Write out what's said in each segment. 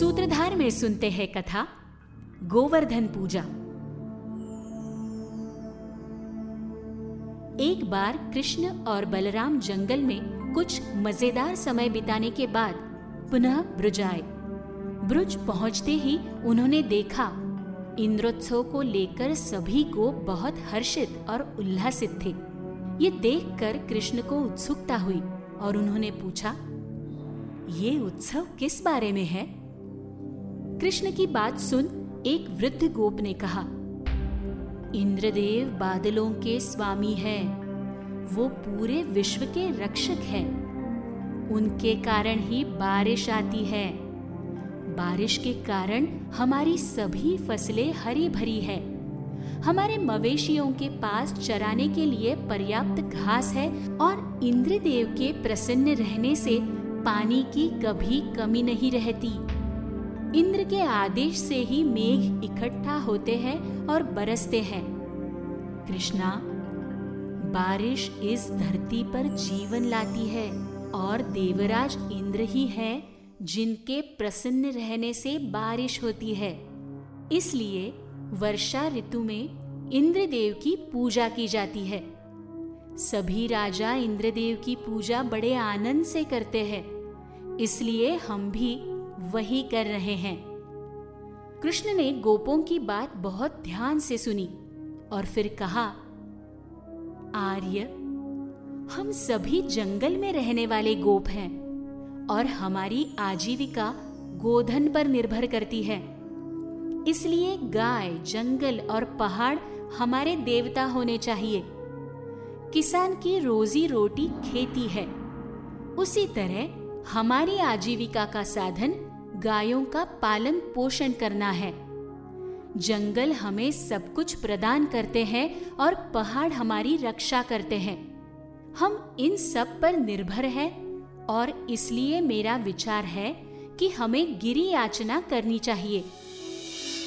सूत्रधार में सुनते हैं कथा, गोवर्धन पूजा। एक बार कृष्ण और बलराम जंगल में कुछ मज़ेदार समय बिताने के बाद पुनः ब्रुज आए। ब्रुज पहुँचते ही उन्होंने देखा, इंद्रोत्सव को लेकर सभी को बहुत हर्षित और उल्लासित थे। ये देखकर कृष्ण को उत्सुकता हुई और उन्होंने पूछा, ये उत्सव किस बारे में है? कृष्ण की बात सुन एक वृद्ध गोप ने कहा, इंद्रदेव बादलों के स्वामी है। वो पूरे विश्व के रक्षक हैं। उनके कारण ही बारिश आती है। बारिश के कारण हमारी सभी फ़सलें हरी भरी है। हमारे मवेशियों के पास चराने के लिए पर्याप्त घास है और इंद्रदेव के प्रसन्न रहने से पानी की कभी कमी नहीं रहती। इंद्र के आदेश से ही मेघ इकट्ठा होते हैं और बरसते हैं। कृष्णा, बारिश इस धरती पर जीवन लाती है और देवराज इंद्र ही है जिनके प्रसन्न रहने से बारिश होती है। इसलिए वर्षा ऋतु में इंद्रदेव की पूजा की जाती है। सभी राजा इंद्रदेव की पूजा बड़े आनंद से करते हैं। इसलिए हम भी वही कर रहे हैं। कृष्ण ने गोपों की बात बहुत ध्यान से सुनी और फिर कहा, आर्य, हम सभी जंगल में रहने वाले गोप हैं और हमारी आजीविका गोधन पर निर्भर करती है। इसलिए गाय, जंगल और पहाड़ हमारे देवता होने चाहिए। किसान की रोजी रोटी खेती है। उसी तरह हमारी आजीविका का साधन गायों का पालन पोषण करना है। जंगल हमें सब कुछ प्रदान करते हैं और पहाड़ हमारी रक्षा करते हैं। हम इन सब पर निर्भर हैं और इसलिए मेरा विचार है कि हमें गिरी याचना करनी चाहिए।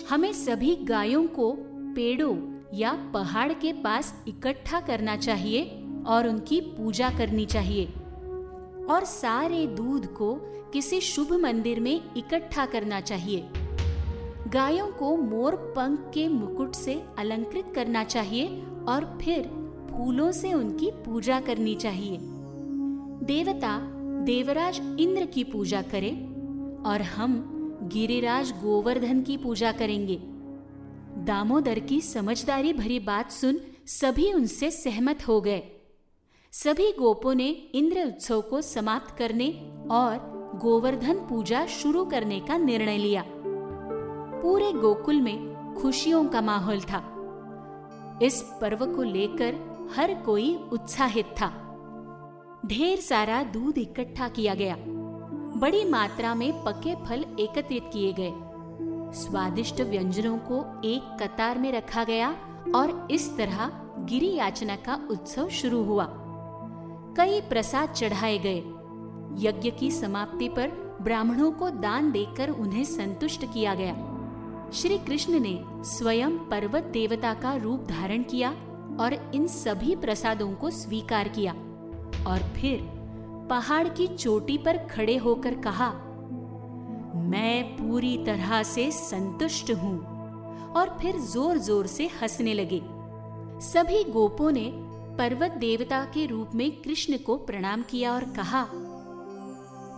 हमें सभी गायों को पेड़ों या पहाड़ के पास इकट्ठा करना चाहिए और उनकी पूजा करनी चाहिए। और सारे दूध को किसी शुभ मंदिर में इकट्ठा करना चाहिए। गायों को मोर पंख के मुकुट से अलंकृत करना चाहिए और फिर फूलों से उनकी पूजा करनी चाहिए। देवता, देवराज इंद्र की पूजा करें और हम गिरिराज गोवर्धन की पूजा करेंगे। दामोदर की समझदारी भरी बात सुन सभी उनसे सहमत हो गए। सभी गोपों ने इंद्र उत्सव को समाप्त करने और गोवर्धन पूजा शुरू करने का निर्णय लिया। पूरे गोकुल में खुशियों का माहौल था। इस पर्व को लेकर हर कोई उत्साहित था। ढेर सारा दूध इकट्ठा किया गया। बड़ी मात्रा में पके फल एकत्रित किए गए। स्वादिष्ट व्यंजनों को एक कतार में रखा गया और इस तरह गिरी याचना का उत्सव शुरू हुआ। कई प्रसाद चढ़ाए गए। यज्ञ की समाप्ति पर ब्राह्मणों को दान देकर उन्हें संतुष्ट किया गया। श्री कृष्ण ने स्वयं पर्वत देवता का रूप धारण किया और इन सभी प्रसादों को स्वीकार किया और फिर पहाड़ की चोटी पर खड़े होकर कहा, मैं पूरी तरह से संतुष्ट हूँ। और फिर ज़ोर ज़ोर से हंसने लगे। सभी गोपों ने पर्वत देवता के रूप में कृष्ण को प्रणाम किया और कहा,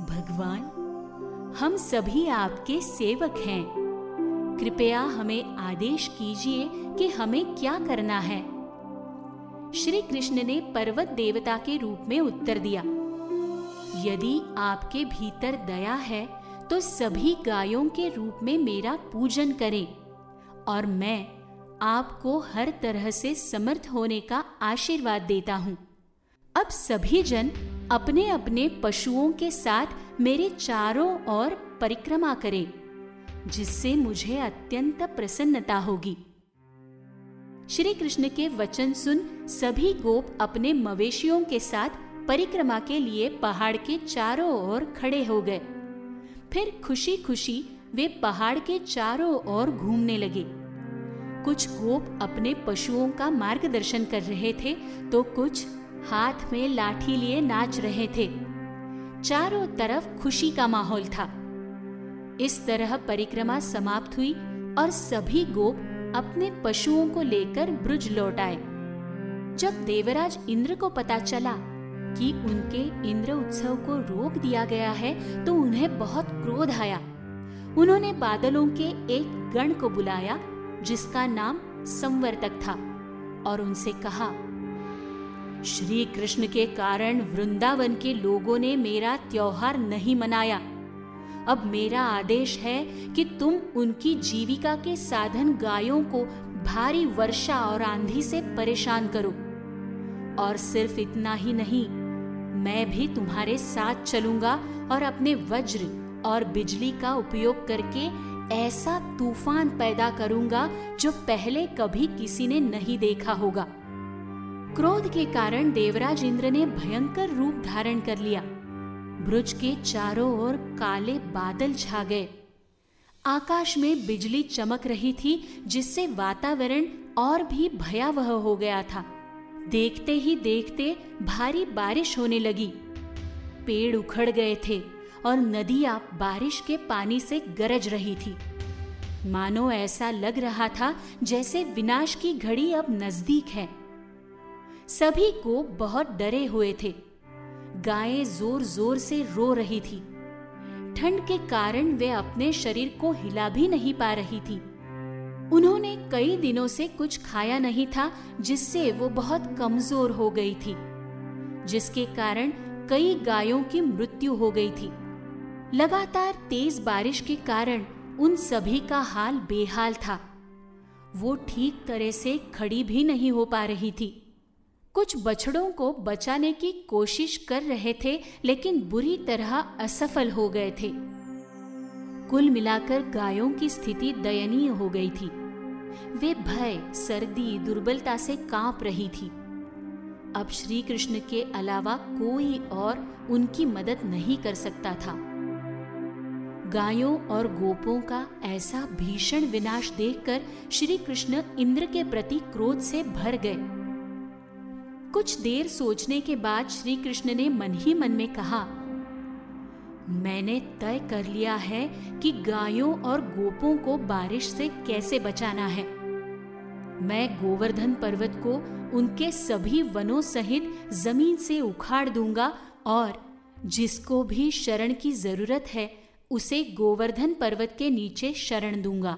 भगवान, हम सभी आपके सेवक हैं। कृपया हमें आदेश कीजिए कि हमें क्या करना है। श्री कृष्ण ने पर्वत देवता के रूप में उत्तर दिया, यदि आपके भीतर दया है तो सभी गायों के रूप में मेरा पूजन करें और मैं आपको हर तरह से समर्थ होने का आशीर्वाद देता हूँ। अब सभी जन अपने अपने पशुओं के साथ मेरे चारों ओर परिक्रमा करें, जिससे मुझे अत्यंत प्रसन्नता होगी। श्री कृष्ण के वचन सुन सभी गोप अपने मवेशियों के साथ परिक्रमा के लिए पहाड़ के चारों ओर खड़े हो गए। फिर खुशी खुशी वे पहाड़ के चारों ओर घूमने लगे। कुछ गोप अपने पशुओं का मार्गदर्शन कर रहे थे तो कुछ हाथ में लाठी लिए नाच रहे थे। चारों तरफ़ खुशी का माहौल था। इस तरह परिक्रमा समाप्त हुई और सभी गोप अपने पशुओं को लेकर ब्रुज लौट आए। जब देवराज इंद्र को पता चला कि उनके इंद्र उत्सव को रोक दिया गया है तो उन्हें बहुत क्रोध आया। उन्होंने बादलों के एक गण को बुलाया जिसका नाम संवर्तक था, और उनसे कहा श्री कृष्ण के कारण वृंदावन के लोगों ने मेरा त्योहार नहीं मनाया। अब मेरा आदेश है कि तुम उनकी जीविका के साधन गायों को भारी वर्षा और आंधी से परेशान करो। और सिर्फ़ इतना ही नहीं, मैं भी तुम्हारे साथ चलूँगा और अपने वज्र और बिजली का उपयोग करके ऐसा तूफ़ान पैदा करूँगा जो पहले कभी किसी ने नहीं देखा होगा। क्रोध के कारण देवराज इंद्र ने भयंकर रूप धारण कर लिया। ब्रुज के चारों ओर काले बादल छा गए। आकाश में बिजली चमक रही थी, जिससे वातावरण और भी भयावह हो गया था। देखते ही देखते भारी बारिश होने लगी। पेड़ उखड़ गए थे। और नदियाँ बारिश के पानी से गरज रही थी। मानो ऐसा लग रहा था जैसे विनाश की घड़ी अब नज़दीक है। सभी को बहुत डरे हुए थे। गायें ज़ोर ज़ोर से रो रही थी। ठंड के कारण वे अपने शरीर को हिला भी नहीं पा रही थी। उन्होंने कई दिनों से कुछ खाया नहीं था, जिससे वो बहुत कमज़ोर हो गई थी, जिसके कारण कई गायों की मृत्यु हो गई थी। लगातार तेज बारिश के कारण उन सभी का हाल बेहाल था। वो ठीक तरह से खड़ी भी नहीं हो पा रही थी। कुछ बछड़ों को बचाने की कोशिश कर रहे थे, लेकिन बुरी तरह असफल हो गए थे। कुल मिलाकर गायों की स्थिति दयनीय हो गई थी। वे भय, सर्दी, दुर्बलता से काँप रही थी। अब श्री कृष्ण के अलावा कोई और उनकी मदद नहीं कर सकता था। गायों और गोपों का ऐसा भीषण विनाश देखकर श्री कृष्ण इंद्र के प्रति क्रोध से भर गए। कुछ देर सोचने के बाद श्री कृष्ण ने मन ही मन में कहा, मैंने तय कर लिया है कि गायों और गोपों को बारिश से कैसे बचाना है। मैं गोवर्धन पर्वत को उनके सभी वनों सहित ज़मीन से उखाड़ दूँगा और जिसको भी शरण की ज़रूरत है उसे गोवर्धन पर्वत के नीचे शरण दूँगा।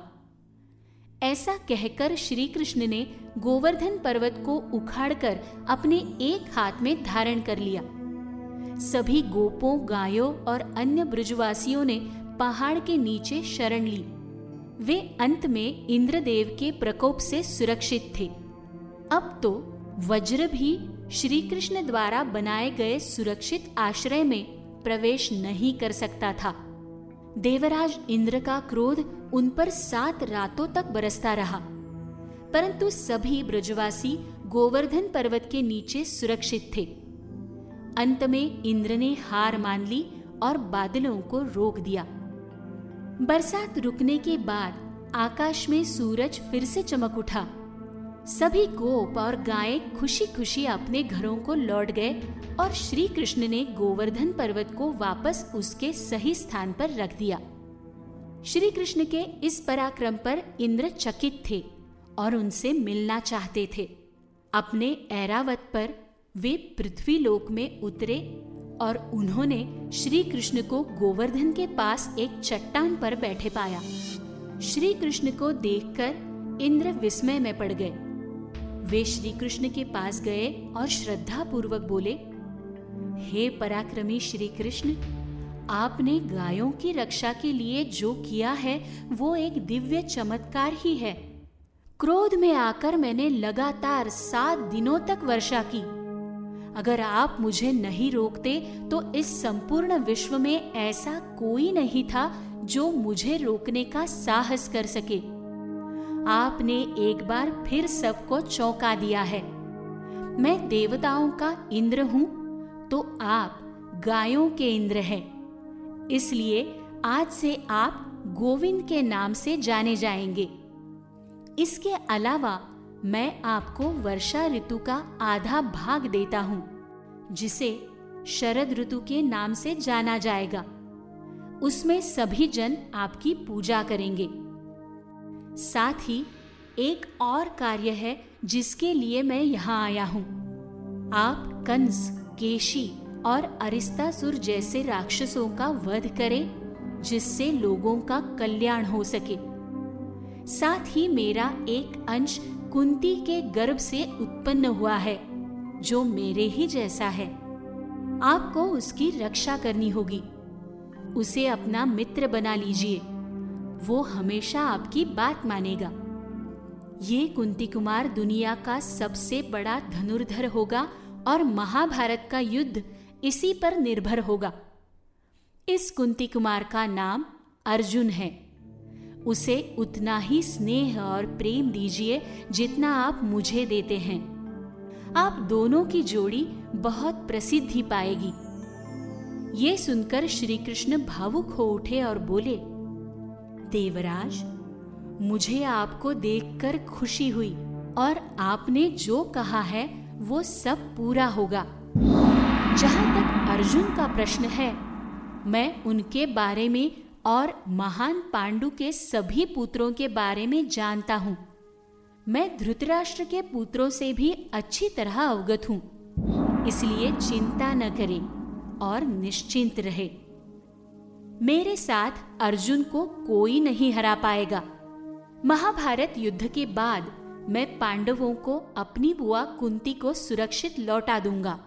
ऐसा कहकर श्री कृष्ण ने गोवर्धन पर्वत को उखाड़कर अपने एक हाथ में धारण कर लिया। सभी गोपों, गायों और अन्य ब्रजवासियों ने पहाड़ के नीचे शरण ली। वे अंत में इंद्रदेव के प्रकोप से सुरक्षित थे। अब तो वज्र भी श्री कृष्ण द्वारा बनाए गए सुरक्षित आश्रय में प्रवेश नहीं कर सकता था। देवराज इंद्र का क्रोध उन पर सात रातों तक बरसता रहा। परंतु सभी ब्रजवासी गोवर्धन पर्वत के नीचे सुरक्षित थे। अंत में इंद्र ने हार मान ली और बादलों को रोक दिया। बरसात रुकने के बाद आकाश में सूरज फिर से चमक उठा। सभी गोप और गाय खुशी खुशी अपने घरों को लौट गए और श्री कृष्ण ने गोवर्धन पर्वत को वापस उसके सही स्थान पर रख दिया। श्री कृष्ण के इस पराक्रम पर इंद्र चकित थे और उनसे मिलना चाहते थे। अपने ऐरावत पर वे पृथ्वी लोक में उतरे और उन्होंने श्री कृष्ण को गोवर्धन के पास एक चट्टान पर बैठे पाया। श्री कृष्ण को देखकर इंद्र विस्मय में पड़ गए। वे श्री कृष्ण के पास गए और श्रद्धा पूर्वक बोले, हे पराक्रमी श्री कृष्ण आपने गायों की रक्षा के लिए जो किया है, वो एक दिव्य चमत्कार ही है। क्रोध में आकर मैंने लगातार सात दिनों तक वर्षा की। अगर आप मुझे नहीं रोकते तो इस संपूर्ण विश्व में ऐसा कोई नहीं था जो मुझे रोकने का साहस कर सके। आपने एक बार फिर सबको चौंका दिया है। मैं देवताओं का इंद्र हूँ तो आप गायों के इंद्र हैं। इसलिए आज से आप गोविंद के नाम से जाने जाएँगे। इसके अलावा मैं आपको वर्षा ऋतु का आधा भाग देता हूँ, जिसे शरद ऋतु के नाम से जाना जाएगा। उसमें सभी जन आपकी पूजा करेंगे। साथ ही एक और कार्य है जिसके लिए मैं यहाँ आया हूँ। आप कंस, केशी और अरिस्तासुर जैसे राक्षसों का वध करें, जिससे लोगों का कल्याण हो सके। साथ ही मेरा एक अंश कुंती के गर्भ से उत्पन्न हुआ है, जो मेरे ही जैसा है। आपको उसकी रक्षा करनी होगी। उसे अपना मित्र बना लीजिए। वो हमेशा आपकी बात मानेगा। ये कुंती कुमार दुनिया का सबसे बड़ा धनुर्धर होगा और महाभारत का युद्ध इसी पर निर्भर होगा। इस कुंती कुमार का नाम अर्जुन है। उसे उतना ही स्नेह और प्रेम दीजिए जितना आप मुझे देते हैं। आप दोनों की जोड़ी बहुत प्रसिद्धि पाएगी। ये सुनकर श्री कृष्ण भावुक हो उठे और बोले देवराज, मुझे आपको देखकर खुशी हुई और आपने जो कहा है, वो सब पूरा होगा। जहाँ तक अर्जुन का प्रश्न है, मैं उनके बारे में और महान पांडु के सभी पुत्रों के बारे में जानता हूँ। मैं धृतराष्ट्र के पुत्रों से भी अच्छी तरह अवगत हूँ, इसलिए चिंता न करें और निश्चिंत रहे। मेरे साथ अर्जुन को कोई नहीं हरा पाएगा। महाभारत युद्ध के बाद मैं पांडवों को अपनी बुआ कुंती को सुरक्षित लौटा दूँगा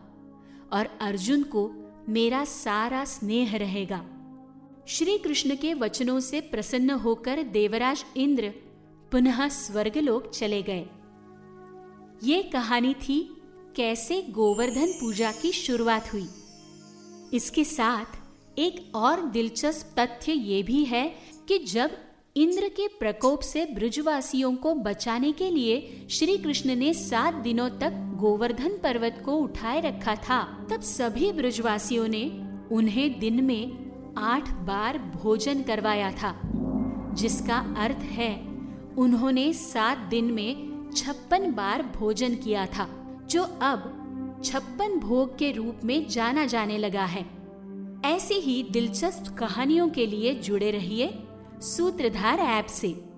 और अर्जुन को मेरा सारा स्नेह रहेगा। श्री कृष्ण के वचनों से प्रसन्न होकर देवराज इंद्र पुनः स्वर्गलोक चले गए। ये कहानी थी, कैसे गोवर्धन पूजा की शुरुआत हुई। इसके साथ एक और दिलचस्प तथ्य ये भी है कि जब इंद्र के प्रकोप से ब्रजवासियों को बचाने के लिए श्री कृष्ण ने सात दिनों तक गोवर्धन पर्वत को उठाए रखा था, तब सभी ब्रजवासियों ने उन्हें दिन में आठ बार भोजन करवाया था, जिसका अर्थ है उन्होंने सात दिन में छप्पन बार भोजन किया था, जो अब छप्पन भोग के रूप में जाना जाने लगा है। ऐसी ही दिलचस्प कहानियों के लिए जुड़े रहिए सूत्रधार ऐप से।